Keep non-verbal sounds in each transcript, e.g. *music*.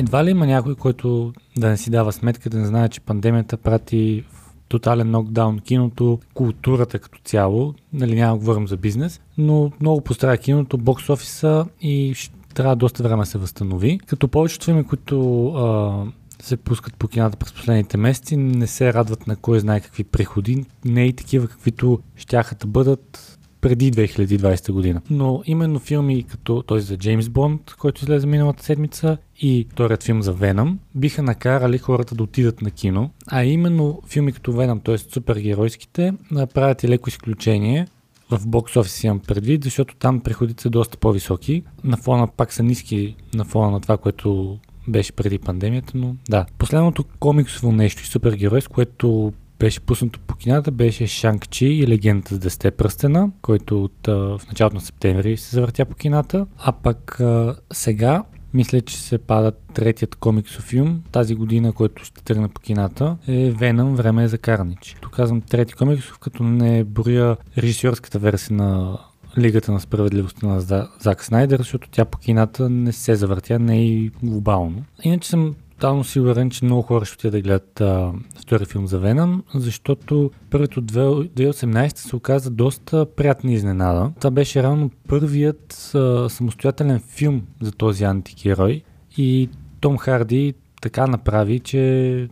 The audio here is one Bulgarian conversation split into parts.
едва ли има някой, който да не си дава сметка, да не знае, че пандемията прати в тотален нокдаун киното, културата като цяло, нали няма говорим за бизнес, но много постаря киното, бокс офиса и трябва доста време да се възстанови. Като повечето филми, които а, се пускат по кината през последните месеци, не се радват на кой знае какви приходи, не и такива каквито щяха да бъдат преди 2020 година. Но именно филми като този за Джеймс Бонд, който излезе миналата седмица и вторият филм за Веном, биха накарали хората да отидат на кино, а именно филми като Веном, т.е. супергеройските, правят и леко изключение, в бокс офис имам предвид, защото там приходите са доста по-високи. На фона пак са ниски на фона на това, което беше преди пандемията, но да. Последното комиксово нещо и супергерой, с което беше пуснато по кината, беше Шанг-Чи и легендата с десте пръстена, който от, в началото на септември се завъртя по кината. А пък сега мисля, че се пада третият комиксов филм тази година, който ще тръгне по кината, е Веном, време е за Карнич. Тук казвам трети комиксов, като не броя режисьорската версия на Лигата на справедливостта на Зак Снайдер, защото тя по кината не се завъртя, не е и глобално. Иначе съм тотално сигурен, че много хора ще да гледат а, втори филм за Веном, защото първият от 2018 се оказа доста приятна изненада. Това беше реално първият а, самостоятелен филм за този антигерой и Том Харди така направи, че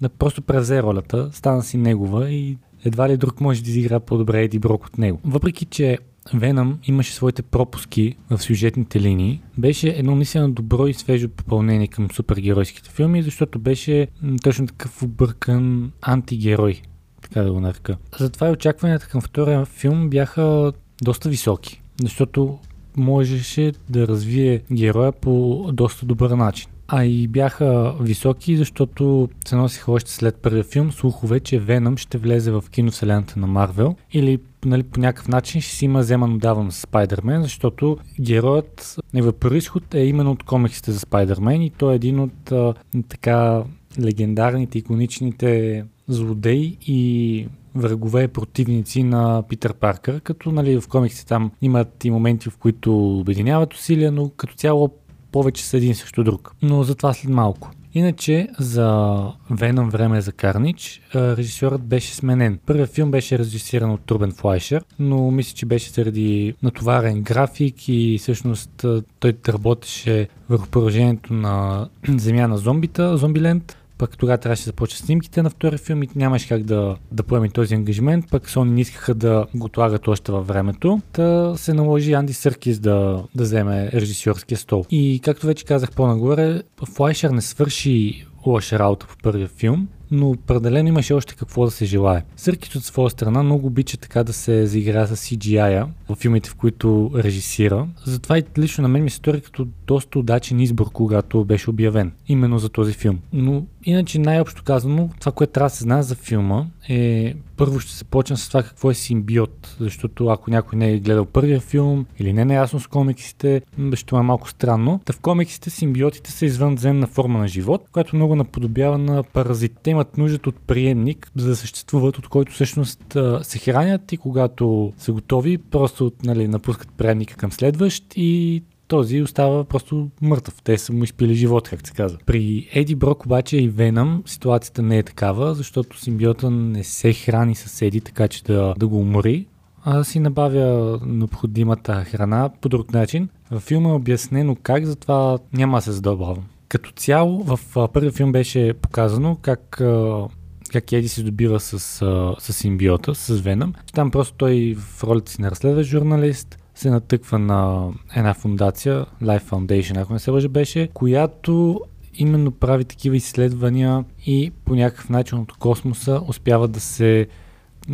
да просто превзе ролята, стана си негова и едва ли друг може да изигра по-добре Еди Брок от него. Въпреки, че Веном имаше своите пропуски в сюжетните линии. Беше едно наистина добро и свежо попълнение към супергеройските филми, защото беше точно такъв объркан антигерой, така да го нарека. Затова и очакванията към втория филм бяха доста високи, защото можеше да развие героя по доста добър начин. А и бяха високи, защото се носиха още след първия филм слухове, че Веном ще влезе в киновселената на Марвел. Или нали, по някакъв начин ще си има вземан отдаван с Спайдермен, защото героят, неговия происход е именно от комиксите за Спайдермен и той е един от а, така легендарните, иконичните злодеи и врагове, противници на Питър Паркър, като нали, в комиксите там имат и моменти, в които обединяват усилия, но като цяло повече са един срещу друг. Но за това след малко. Иначе за Веном време за Карнич режисьорът беше сменен. Първият филм беше режисиран от Турбен Флайшер, но мисля, че беше заради натоварен график и всъщност той работеше върху продължението на *clears throat* Земя на зомбита, Зомбиленд пък тогава трябваше да започне снимките на втори филм и нямаше как да, да поеме този ангажимент, пък Sony не искаха да го отлагат още във времето, та се наложи Анди Съркис да, да вземе режисьорския стол. И както вече казах по-нагоре, Флайшер не свърши лоша работа в първия филм, но определено имаше още какво да се желае. Съркис от своя страна много обича така да се заигра с CGI-а в филмите, в които режисира. Затова и лично на мен ми се стори като доста удачен избор, когато беше обявен. Именно за този филм. Но иначе най-общо казано, това, което трябва да се знае за филма е първо ще се почна с това какво е симбиот, защото ако някой не е гледал първия филм или не е наясно с комиксите, ще е малко странно. Та в комиксите симбиотите са извънземна форма на живот, която много наподобява на паразитите. Имат нужда от приемник, за да съществуват, от който всъщност се хранят и когато са готови, просто нали, напускат приемника към следващ и този остава просто мъртъв. Те са му изпили живот, как се казва. При Еди Брок обаче и Веном ситуацията не е такава, защото симбиота не се храни с Еди, така че да, да го умори, а си набавя необходимата храна по друг начин. Във филма е обяснено как, затова няма да се задълбавам. Като цяло в първия филм беше показано как как Еди се добива с, с симбиота, с Веном. Там просто той в ролята си на разследващ журналист се натъква на една фундация, Life Foundation, ако не се лъжа беше, която именно прави такива изследвания и по някакъв начин от космоса успява да се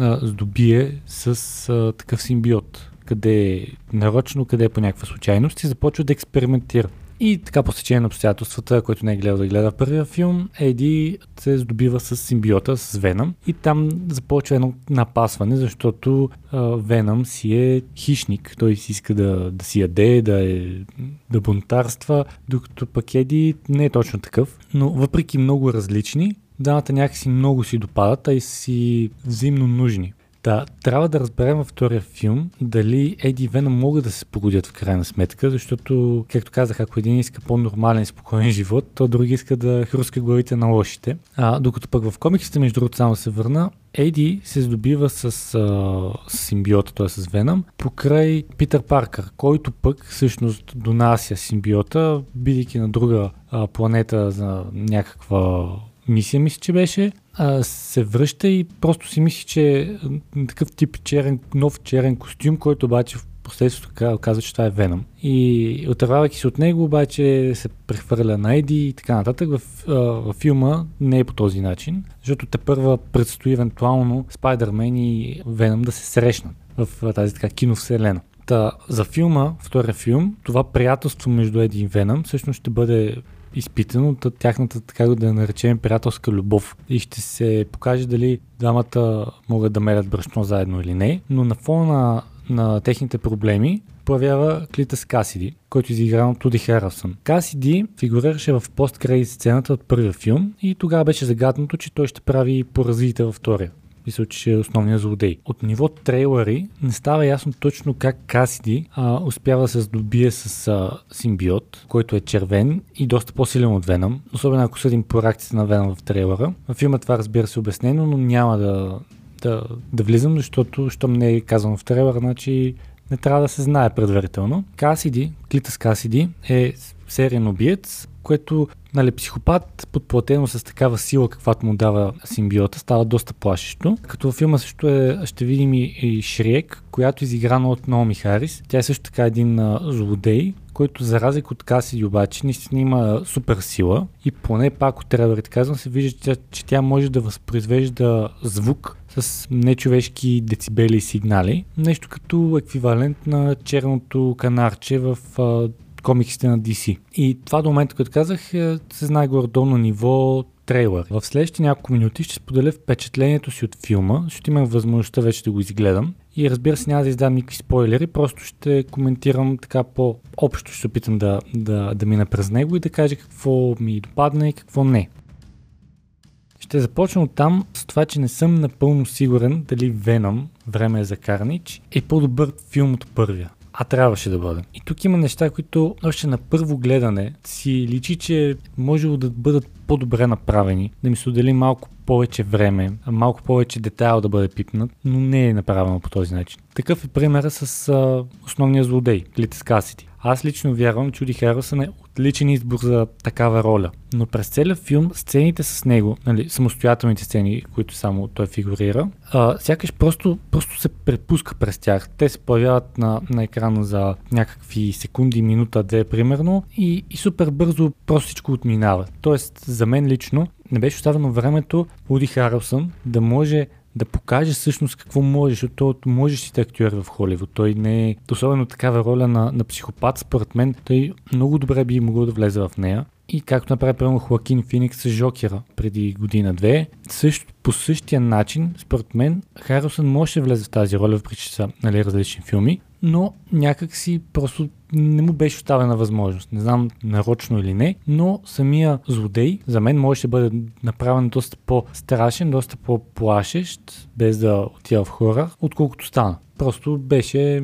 а, здобие с а, такъв симбиот. Къде е нарочно, къде е по някаква случайност и започва да експериментира. И така по сечение на обстоятелствата, който не е гледал да гледа първия филм, Еди се здобива с симбиота, с Веном и там започва едно напасване, защото а, Веном си е хищник. Той си иска да, да си яде, да, е, да бунтарства, докато пък Еди не е точно такъв. Но въпреки много различни, двамата някакси много си допадат, а и си взаимно нужни. Да, трябва да разберем във втория филм дали Еди и Веном могат да се погодят в крайна сметка, защото, както казах, ако един иска по-нормален спокоен живот, то други иска да хруска главите на лошите. А, докато пък в комиксите, между другото, само се върна, Еди се здобива с, а, с симбиота, т.е. с Веном, покрай Питър Паркър, който пък всъщност донася симбиота, бидейки на друга а, планета за някаква мисия, мисля, че беше, а, се връща и просто си мисли, че такъв тип черен, нов черен костюм, който обаче в последствието казва, че това е Веном. И отървавайки се от него, обаче се прехвърля на Еди и така нататък. В, в филма не е по този начин, защото те първа предстои евентуално Спайдермен и Веном да се срещнат в тази така киновселена. Та, за филма, втория филм, това приятелство между Еди и Веном всъщност ще бъде изпитано от тяхната, така да я наречем, приятелска любов. И ще се покаже дали двамата могат да мерят брашно заедно или не. Но на фона на, техните проблеми появява Клитас Касиди, който изигран от Туди Харалсън. Касиди фигурираше в посткредит сцената от първия филм и тогава беше загаднато, че той ще прави по развитие във втория мисля, че е основният злодей. От ниво трейлери не става ясно точно как Касиди а, успява да се здобие с а, симбиот, който е червен и доста по-силен от Веном, особено ако съдим по реакцията на Веном в трейлера. В филма това разбира се обяснено, но няма да, да, да влизам, защото щом не е казано в трейлера, значи не трябва да се знае предварително. Касиди, Клитас Касиди е сериен убиец, което нали, психопат, подплатено с такава сила, каквато му дава симбиота, става доста плашещо. Като филма също е, ще видим и, и Шрек, която е изиграна от Наоми Харис. Тя е също така един а, злодей, който за разлика от Касиди обаче наистина има супер сила и поне пак от трейлерите казвам се вижда, че, че тя може да възпроизвежда звук с нечовешки децибели и сигнали. Нещо като еквивалент на черното канарче в а, комиксите на DC. И това до момента, като казах, е, се знае горе на ниво трейлър. В следващите няколко минути ще споделя впечатлението си от филма, защото имам възможността вече да го изгледам. И разбира се, няма да издам никакви спойлери, просто ще коментирам така по-общо, ще се опитам да, да, да мина през него и да кажа какво ми допадне и какво не. Ще започна от там с това, че не съм напълно сигурен дали Веном, време е за Карнич, е по-добър филм от първия а трябваше да бъде. И тук има неща, които още на първо гледане си личи, че може да бъдат по-добре направени, да ми се отдели малко повече време, малко повече детайл да бъде пипнат, но не е направено по този начин. Такъв е примера с а, основния злодей, Клитес Касити. Аз лично вярвам, че Уди Харрелсън е отличен избор за такава роля. Но през целия филм сцените с него, нали, самостоятелните сцени, които само той фигурира, а, сякаш просто, просто се препуска през тях. Те се появяват на, на екрана за някакви секунди, минута, две примерно и, и супер бързо просто всичко отминава. Тоест, за мен лично не беше оставено времето Уди Харелсън да може да покаже всъщност какво може, защото той можещите актьори в Холивуд. Той не е особено такава роля на, на психопат, според мен. Той много добре би могъл да влезе в нея. И както направи примерно Хоакин Феникс с Жокера преди година-две, също по същия начин, според мен, Харрелсън може да влезе в тази роля, въпреки че са нали, различни филми, но някак си просто не му беше оставена възможност. Не знам нарочно или не, но самия злодей за мен може да бъде направен доста по-страшен, доста по-плашещ, без да отива в хора, отколкото стана. Просто беше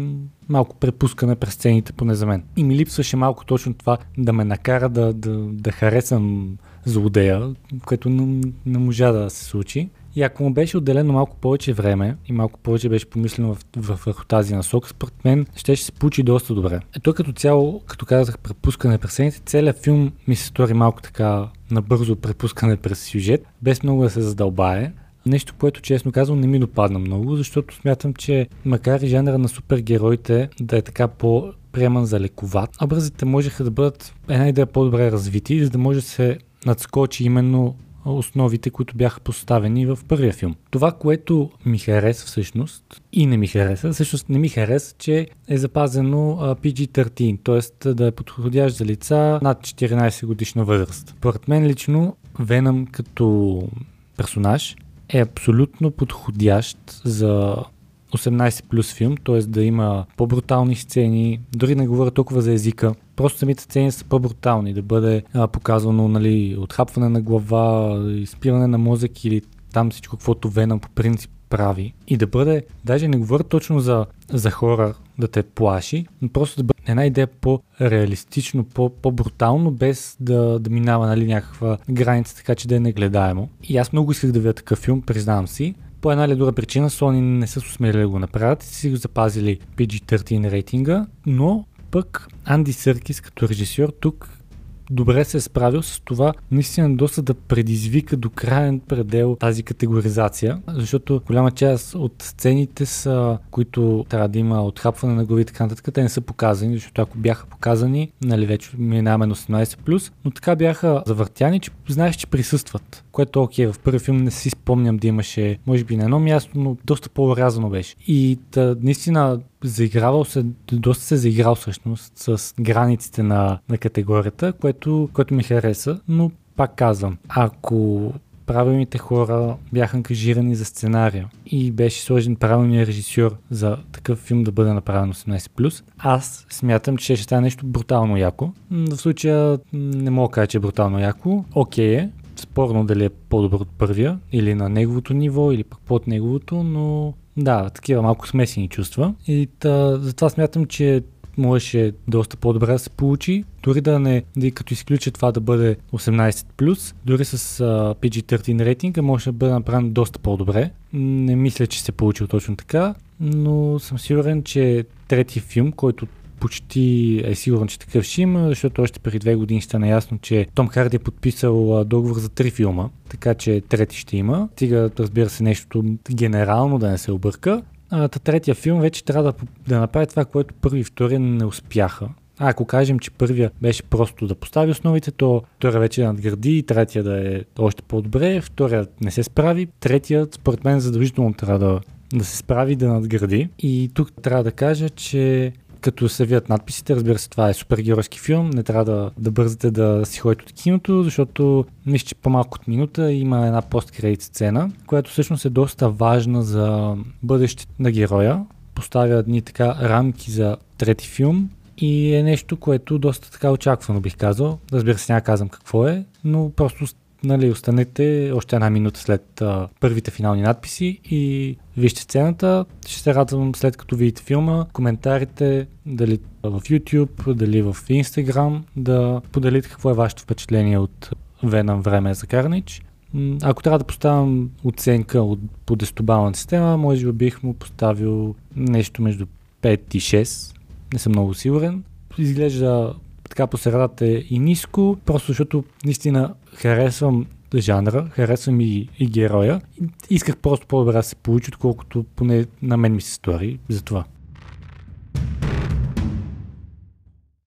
малко препускане през сцените, поне за мен. И ми липсваше малко точно това да ме накара да, да, да харесам злодея, което не, не можа да се случи. И ако му беше отделено малко повече време и малко повече беше помислено в, в, върху тази насока, според мен ще, ще се получи доста добре. Ето като цяло, като казах, препускане през сцените, целият филм ми се стори малко така набързо препускане през сюжет, без много да се задълбае. Нещо, което честно казвам не ми допадна много, защото смятам, че макар и жанра на супергероите да е така по приеман за лековат, образите можеха да бъдат една идея по-добре развити, за да може да се надскочи именно основите, които бяха поставени в първия филм. Това, което ми хареса всъщност и не ми хареса, всъщност не ми хареса, че е запазено PG-13, т.е. да е подходящ за лица над 14 годишна възраст. Поред мен лично Веном като персонаж е абсолютно подходящ за 18 плюс филм, т.е. да има по-брутални сцени, дори не говоря толкова за езика, просто самите сцени са по-брутални, да бъде а, показвано нали, отхапване на глава, изпиране на мозък или там всичко, каквото Веном по принцип прави и да бъде, даже не говоря точно за, за хора да те плаши, но просто да бъде една идея по-реалистично, по- по-брутално, без да, да минава нали, някаква граница, така че да е негледаемо. И аз много исках да видя такъв филм, признавам си. По една или друга причина Sony не са се усмели да го направят си го запазили PG-13 рейтинга, но пък Анди Съркис като режисьор тук добре се е справил с това наистина доста да предизвика до крайен предел тази категоризация, защото голяма част от сцените са, които трябва да има отхапване на глави и така нататък, те не са показани, защото ако бяха показани, нали вече минаваме на 18+, но така бяха завъртяни, че знаеш, че присъстват, което окей, в първи филм не си спомням да имаше, може би на едно място, но доста по-рязано беше. И та, наистина заигравал се, доста се заиграл всъщност с границите на, на категорията, което, което ми хареса, но пак казвам, ако правилните хора бяха ангажирани за сценария и беше сложен правилният режисьор за такъв филм да бъде направен 18+, аз смятам, че ще стане нещо брутално яко. В случая не мога да кажа, че е брутално яко. Окей е, спорно дали е по-добър от първия или на неговото ниво или пък под неговото, но да, такива малко смесени чувства. И та, затова смятам, че можеше доста по-добре да се получи. Дори да не, да като изключа това да бъде 18+, дори с uh, PG-13 рейтинга може да бъде направен доста по-добре. Не мисля, че се получил точно така, но съм сигурен, че трети филм, който почти е сигурен, че такъв ще има, защото още преди две години стана ясно, че Том Харди е подписал договор за три филма, така че трети ще има. Стига, разбира се, нещо генерално да не се обърка. А, третия филм вече трябва да, да направи това, което първи и втория не успяха. А ако кажем, че първия беше просто да постави основите, то втория вече да надгради третия да е още по-добре, втория не се справи, третия според мен задължително трябва да, да се справи да надгради. И тук трябва да кажа, че като се видят надписите, разбира се, това е супергеройски филм, не трябва да, да бързате да си ходите от киното, защото мисля, че по-малко от минута има една посткредит сцена, която всъщност е доста важна за бъдещето на героя. Поставя ни така рамки за трети филм и е нещо, което доста така очаквано бих казал. Разбира се, няма казвам какво е, но просто нали, останете още една минута след а, първите финални надписи и вижте сцената. Ще се радвам след като видите филма, коментарите, дали в YouTube, дали в Instagram, да поделите какво е вашето впечатление от Venom време за Carnage. Ако трябва да поставям оценка от, по десетобалната система, може би бих му поставил нещо между 5 и 6. Не съм много сигурен. Изглежда така по средата е и ниско, просто защото наистина харесвам жанра, харесвам и, и героя. Исках просто по-добре да се получи, отколкото поне на мен ми се стори за това.